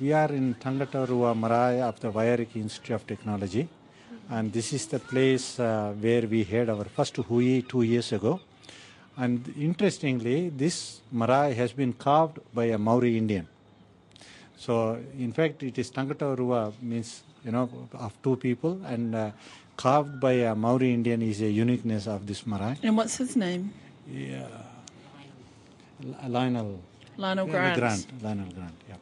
We are in Tangatarua Marae of the Waiariki Institute of Technology, and this is the place uh, where we had our first hui two years ago. And interestingly, this marae has been carved by a Maori Indian. So, in fact, it is Tangatarua means you know of two people, and uh, carved by a Maori Indian is a uniqueness of this marae. And what's his name? Yeah, Lionel. Lionel Grant. Grant, Lionel Grant, yeah.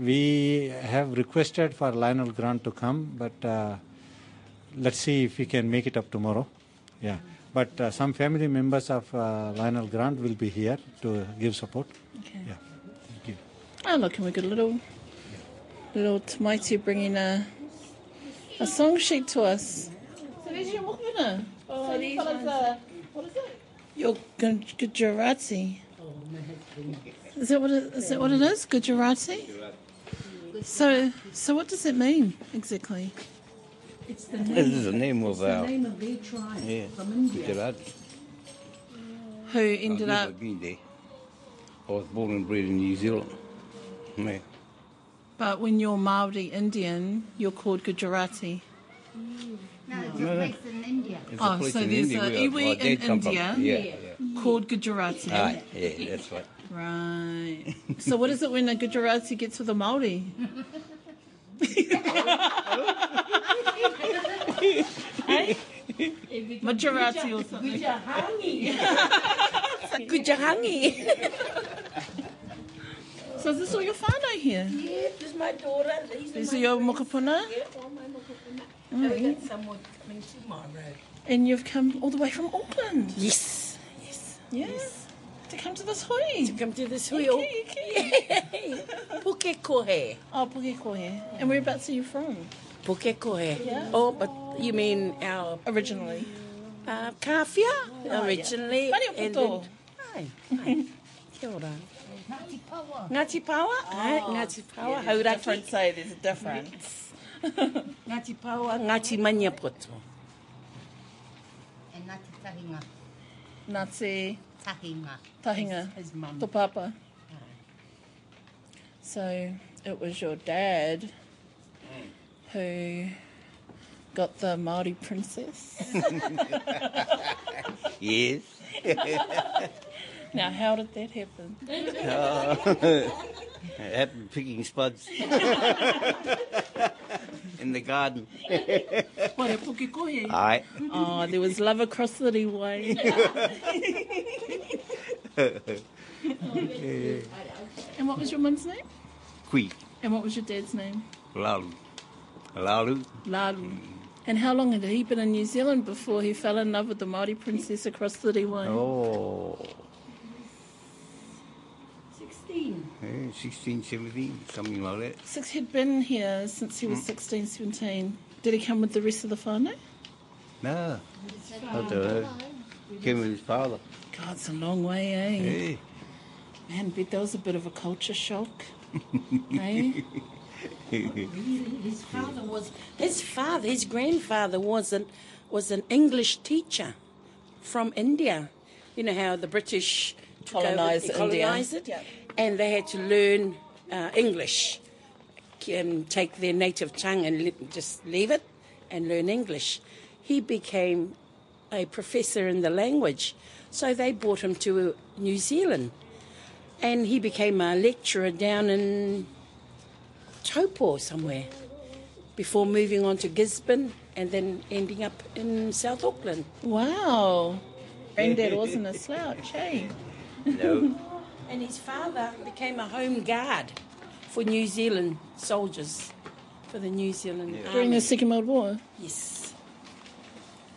We have requested for Lionel Grant to come, but uh, let's see if we can make it up tomorrow. Yeah. But uh, some family members of uh, Lionel Grant will be here to give support. Okay. Yeah. Thank you. Oh, look, and we got a little, little Tamaiti bringing a, a song sheet to us. So there's your mokopuna. Oh, these what is it? Your Gujarati. Is that what it, is that what it is? Gujarati. So, so what does it mean exactly? It's the name, This is the name of it's the name of their tribe yeah, from India. Gujarat. Who ended I've up? never been there. I was born and bred in New Zealand. Yeah. But when you're Maori Indian, you're called Gujarati. No, it's No, a no. place in India. It's Oh, so in there's India a iwi in dad come from. India. Yeah, yeah. Called Gujarati. Ah, yeah, that's right. Right. so what is it when a Gujarati gets with a Maori? hey? Gujarati or something. Gujarangi. So is this all your whānau here? yeah, this is my daughter. These These are your mokopuna? Yeah, all my mokopuna. And we got someone coming to my road. And you've come all the way from Auckland? Yes, yes. Yes. To come to this hui? To come to this Iki, wheel. iki. Pukekohe. Oh, Pukekohe. And whereabouts are you from? Pukekohe. Yeah. Oh, but you mean our Originally. uh, kafia Oh, originally. yeah. Mani o and poto. then- Ai, ai. Kia ora. Ngati Pawa. Ai, Ngati Pawa. Hauraki. Different say there's a difference. Ngati Pawa, Ngati Maniapoto. And Ngati Tahinga. Ngāti Tahinga. Tahinga. His mum. To papa. Oh. So it was your dad who got the Maori princess. Yes. now, how did that happen? It happened picking spuds in the garden. What, a Aye. Oh, there was love across the way. and what was your mum's name? Kui. And what was your dad's name? Lalu. Lalu. Lalu. Mm. And how long had he been in New Zealand before he fell in love with the Maori princess across the Riwai? Oh. 16. eh, 16, 17, something like that. Six, he'd been here since he was 16, 17. Did he come with the rest of the whānau? No. I don't know. Came with his father. God, it's a long way, eh? Hey. Man, bet that was a bit of a culture shock. eh? His father was his father, his grandfather was an was an English teacher from India. You know how the British took over- Colonised India. colonised it, Yeah. And they had to learn uh, English, um, take their native tongue and li- just leave it and learn English. He became a professor in the language, so they brought him to New Zealand, and he became a lecturer down in Taupo somewhere before moving on to Gisborne and then ending up in South Auckland. Wow. Granddad wasn't a slouch, eh? No. And his father became a home guard for New Zealand soldiers, for the New Zealand During Army. the Second World War. Yes.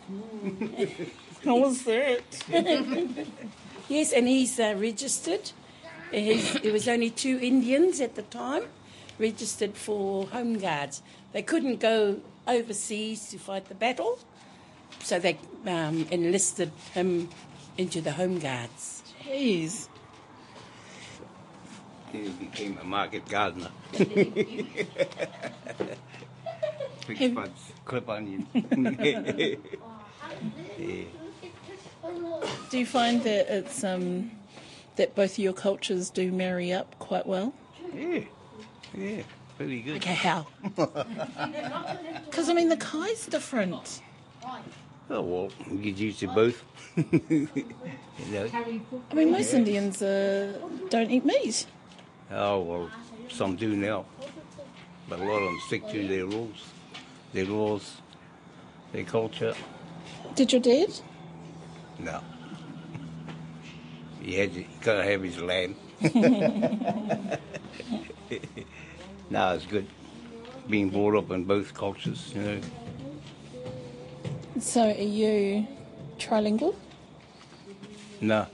How was that? Yes, and he's uh, registered. He's, there was only two Indians at the time registered for home guards. They couldn't go overseas to fight the battle, so they um, enlisted him into the home guards. Jeez. Then he became a market gardener. Pick Have- spuds, clip onions. yeah. Do you find that it's um that both of your cultures do marry up quite well? Yeah. Yeah. Very good. Okay, how? Because, I mean, the kai's different. Oh, well, you get used to both. you know? I mean, most Indians uh, don't eat meat. Oh, well, some do now. But a lot of them stick to their rules, their laws, their culture. Did your dad? No. He had to, got to have his land. no, it's good being brought up in both cultures, you know. So, are you trilingual? No.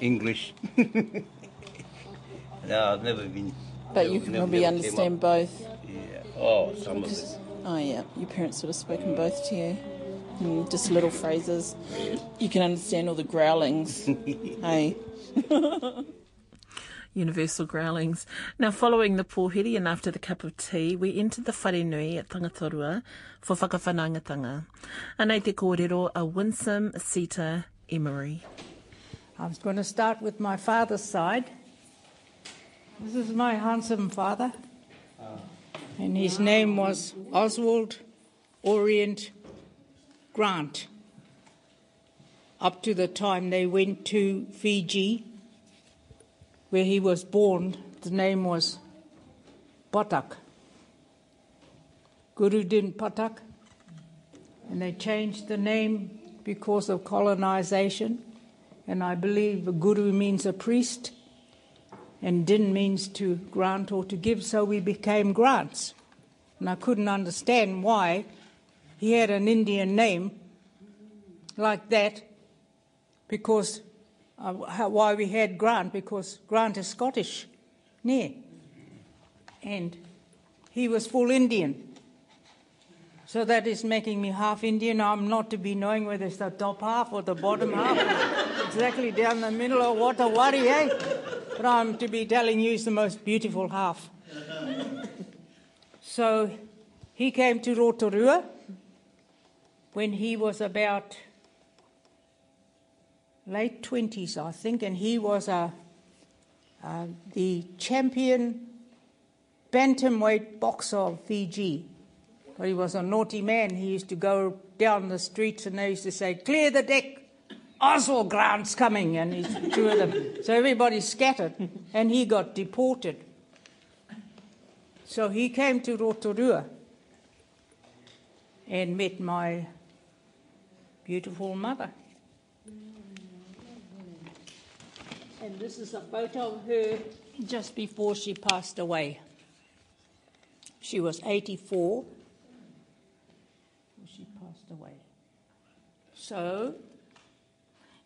English. no, I've never been. But you can never- probably never understand both. Yeah. Oh, some of it. Oh, yeah. Your parents would have spoken both to you. Mm, just little phrases. You can understand all the growlings. hey. Universal growlings. Now, following the pōhiri and after the cup of tea, we entered the wharenui at Tangatarua for whakawhanaungatanga. Anei te kōrero a winsome Sita Emery. I was going to start with my father's side. This is my handsome father. And his name was Oswald Orient Grant. Up to the time they went to Fiji, where he was born, the name was Patak. Gurudin Patak. And they changed the name because of colonization. And I believe a guru means a priest, and din means to grant or to give, so we became grants. And I couldn't understand why he had an Indian name like that, because uh, how, why we had Grant, because Grant is Scottish, near. And he was full Indian. So that is making me half Indian. I'm not to be knowing whether it's the top half or the bottom half, exactly down the middle or what a worry, eh? But I'm to be telling you it's the most beautiful half. So he came to Rotorua when he was about late 20s, I think, and he was a, uh, the champion bantamweight boxer of Fiji. But he was a naughty man. He used to go down the streets and they used to say, Clear the deck, Oswald Grant's coming. And he's two of them. So everybody scattered and he got deported. So he came to Rotorua and met my beautiful mother. And this is a photo of her just before she passed away. She was 84 she passed away. So,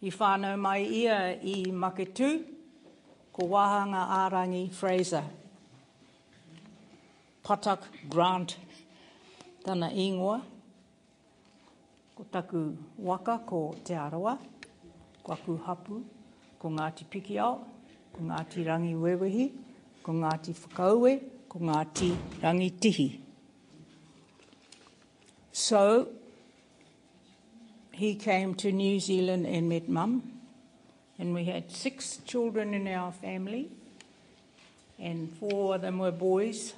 i whānau mai ia i Maketu, ko wahanga Arangi Fraser. Patak Grant tana ingoa. Ko taku waka ko te arawa, ko aku hapu, ko Ngāti Pikiao, ko Ngāti Rangi Wewehi, ko Ngāti Whakaue, ko Ngāti Rangi Tihi. So he came to New Zealand and met mum, and we had six children in our family, and four of them were boys.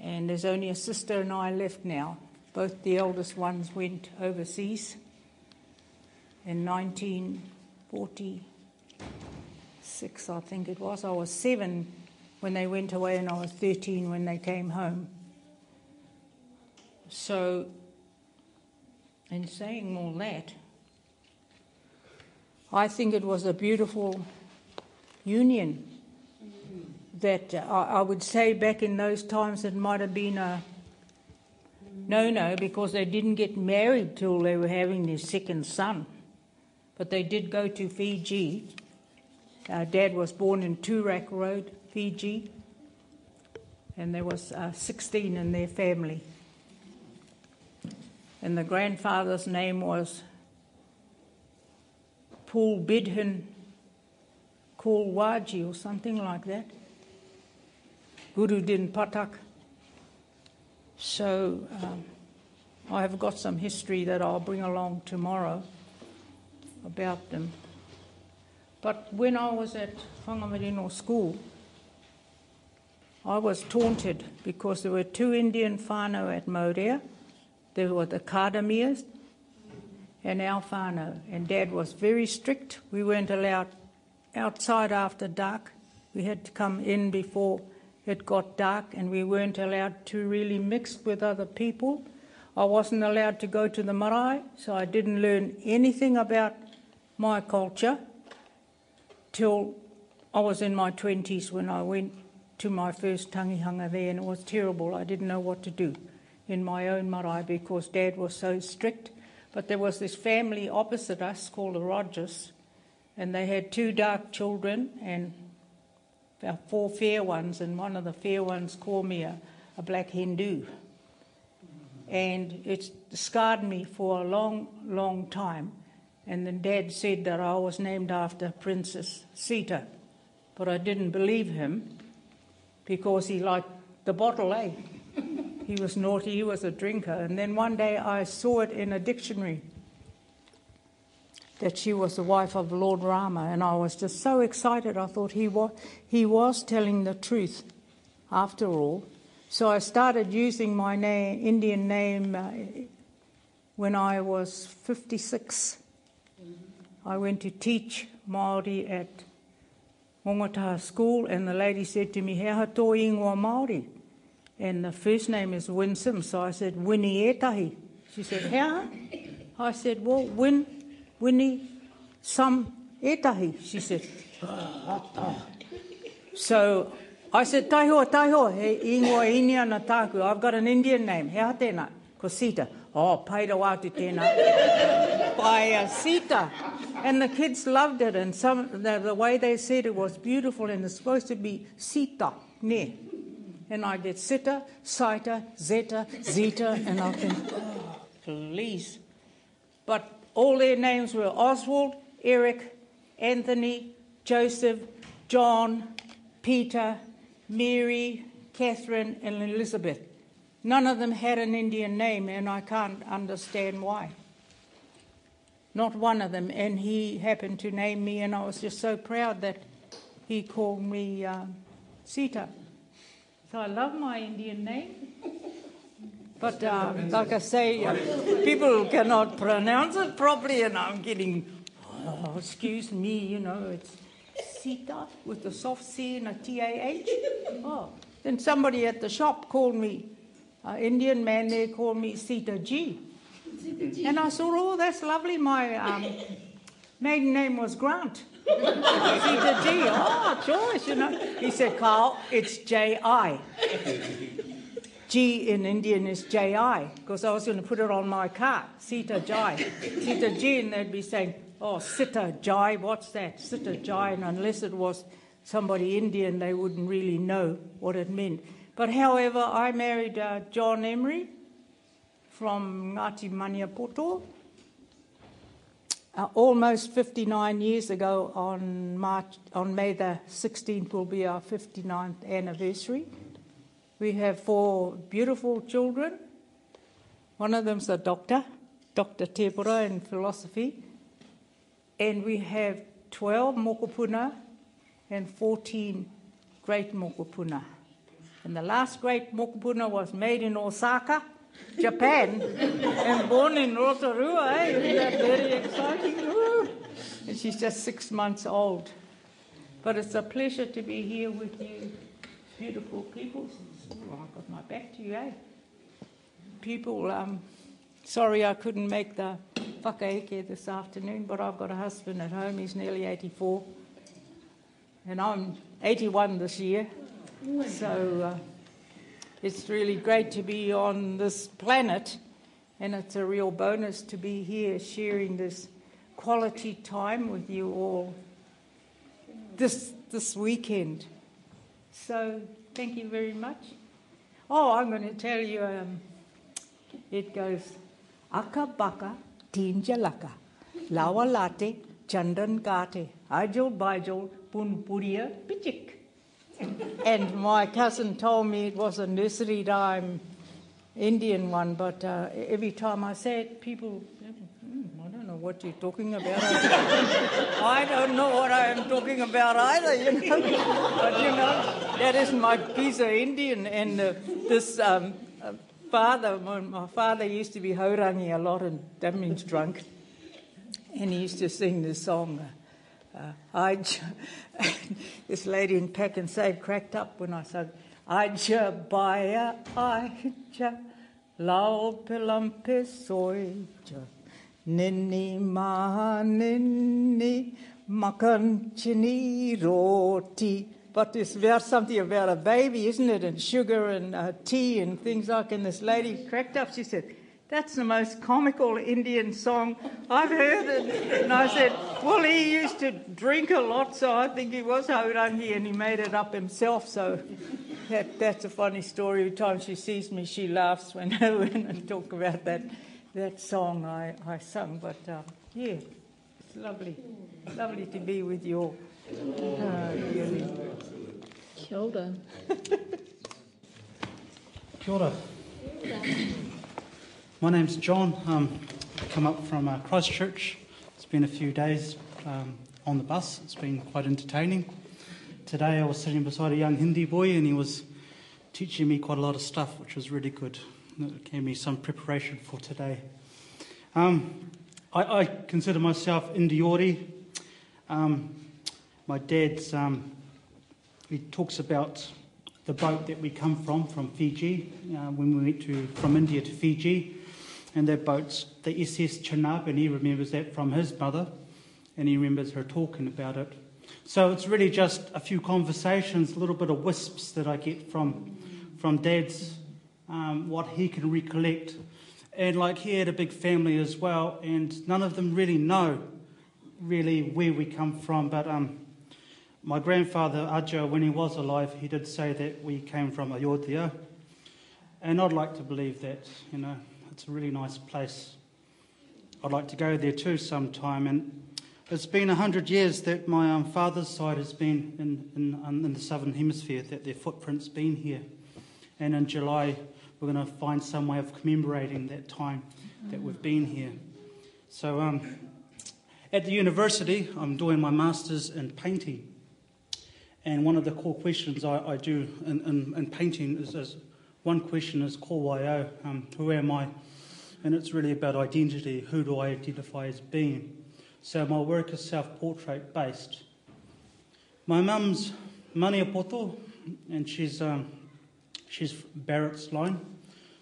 And there's only a sister and I left now. Both the eldest ones went overseas in 1946, I think it was. I was seven when they went away, and I was 13 when they came home. So, in saying all that, I think it was a beautiful union that uh, I, would say back in those times it might have been a no no because they didn't get married till they were having their second son. But they did go to Fiji. Our dad was born in Turak Road, Fiji, and there was uh, 16 in their family and the grandfather's name was Paul Bidhin Kalwaji or something like that. Guru Din Patak. So um, I have got some history that I'll bring along tomorrow about them. But when I was at Whangamarino School, I was taunted because there were two Indian whānau at Morea. There were the Kardamirs and whānau. And Dad was very strict. We weren't allowed outside after dark. We had to come in before it got dark, and we weren't allowed to really mix with other people. I wasn't allowed to go to the marae, so I didn't learn anything about my culture till I was in my 20s when I went to my first tangihanga there, and it was terrible. I didn't know what to do in my own marae because Dad was so strict. But there was this family opposite us called the Rogers, and they had two dark children and four fair ones, and one of the fair ones called me a, a black Hindu. And it scarred me for a long, long time. And then Dad said that I was named after Princess Sita, but I didn't believe him because he liked the bottle, eh? He was naughty, he was a drinker. And then one day I saw it in a dictionary that she was the wife of Lord Rama, and I was just so excited. I thought he was, he was telling the truth after all. So I started using my name, Indian name uh, when I was 56. I went to teach Māori at Ngongotahā School, and the lady said to me, Hea tō ingoa Māori? And the first name is Winsome, so I said, Winnie Etahi. She said, Hea? I said, well, Win, Winnie, some Etahi. She said, so I said, Taihoa, Taihoa, he ingoa inia na tāku. I've got an Indian name. Hea tēnā? Ko Sita. Oh, paira wātu tēnā. Paia Sita. And the kids loved it, and some the, the way they said it was beautiful, and it's supposed to be Sita, ne. And I did Sita, Sita, Zeta, Zeta, and I think, oh, please. But all their names were Oswald, Eric, Anthony, Joseph, John, Peter, Mary, Catherine, and Elizabeth. None of them had an Indian name, and I can't understand why. Not one of them. And he happened to name me, and I was just so proud that he called me um, Sita. So I love my Indian name. But uh, like I say, uh, people cannot pronounce it properly, and I'm getting, oh, excuse me, you know, it's Sita with a soft C and a T A H. Oh, then somebody at the shop called me, an Indian man there called me Sita G. And I thought, oh, that's lovely. My um, maiden name was Grant. Sita G. Oh, choice, you know. He said, Carl, it's J I. G in Indian is J I, because I was going to put it on my car, Sita Jai. Sita G, and they'd be saying, oh, Sita Jai, what's that? Sita Jai, and unless it was somebody Indian, they wouldn't really know what it meant. But however, I married uh, John Emery from Ngati Maniapoto uh, almost 59 years ago on March on May the 16th will be our 59th anniversary. We have four beautiful children. One of them's a doctor, Dr. Tepura in philosophy. And we have 12 mokopuna and 14 great mokopuna. And the last great mokopuna was made in Osaka, Japan, and born in Rotorua. Eh? Isn't that very exciting? And she's just six months old. But it's a pleasure to be here with you, beautiful people. Oh, I've got my back to you, eh? People, um, sorry I couldn't make the whakaeke this afternoon, but I've got a husband at home. He's nearly 84. And I'm 81 this year. So uh, it's really great to be on this planet, and it's a real bonus to be here sharing this quality time with you all this, this weekend. So thank you very much. Oh, I'm going to tell you, um, it goes Aka Baka Tinjalaka, Lawa Late, Chandan Kate, Ajol Bajol, Pun Puria Pichik. And my cousin told me it was a nursery rhyme Indian one, but uh, every time I say it, people, "Hmm, I don't know what you're talking about. I don't know what I am talking about either, you know. But you know, that is my piece of Indian, and uh, this um, uh, father, my, my father used to be haurangi a lot, and that means drunk, and he used to sing this song. Uh, this lady in Pak'nSave cracked up when I said, Aja baya aja lau pilampe soja nini ma nini makan chini roti. But it's about something about a baby, isn't it? And sugar and uh, tea and things like. And this lady cracked up. She said, "That's the most comical Indian song I've heard." And, and I said, "Well, he used to drink a lot, so I think he was haurangi, and he made it up himself." So that, that's a funny story. Every time she sees me, she laughs when, when I talk about that, that song I, I sung. But uh, yeah, it's lovely. Lovely to be with you all. Uh, really. Kia ora. Kia ora. My name's John. Um, I come up from uh, Christchurch. It's been a few days um, on the bus. It's been quite entertaining. Today I was sitting beside a young Hindi boy and he was teaching me quite a lot of stuff, which was really good. It gave me some preparation for today. Um, I, I, consider myself Indiori. Um, my dad's, um, he talks about the boat that we come from, from Fiji, uh, when we went to, from India to Fiji. And their boat's the SS Chenab, and he remembers that from his mother, and he remembers her talking about it. So it's really just a few conversations, a little bit of wisps that I get from, from Dad's, um, what he can recollect. And like he had a big family as well, and none of them really know really where we come from. But um, my grandfather, Aja, when he was alive, he did say that we came from Ayodhya. And I'd like to believe that, you know, it's a really nice place. I'd like to go there too sometime. And it's been a hundred years that my um, father's side has been in, in, um, in the southern hemisphere, that their footprint's been here. And in July, we're going to find some way of commemorating that time that we've been here. So, um, at the university, I'm doing my master's in painting. And one of the core questions I, I do in, in, in, painting is, is, one question is um, who am I? And it's really about identity. Who do I identify as being? So my work is self-portrait based. My mum's Maniapoto, and she's um, she's Barrett's line.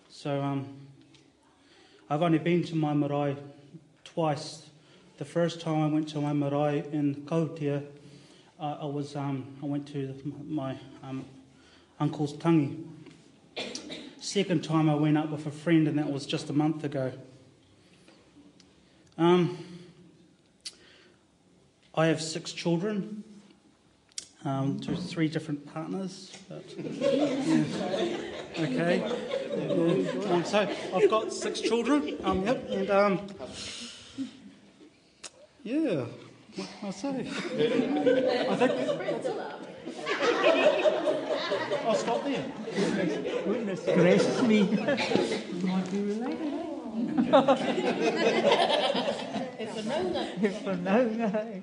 So um, I've only been to my marae twice. The first time I went to my marae in Kautia, uh, I was um, I went to my um, uncle's tangi. Second time I went up with a friend, and that was just a month ago. Um, I have six children, um, to three different partners. But, yeah. Okay. Um, so I've got six children. Um, yep. And um, yeah. What can I say? I think. I'll stop there. Goodness gracious me. Might be related. It's a no-no. It's a no-no.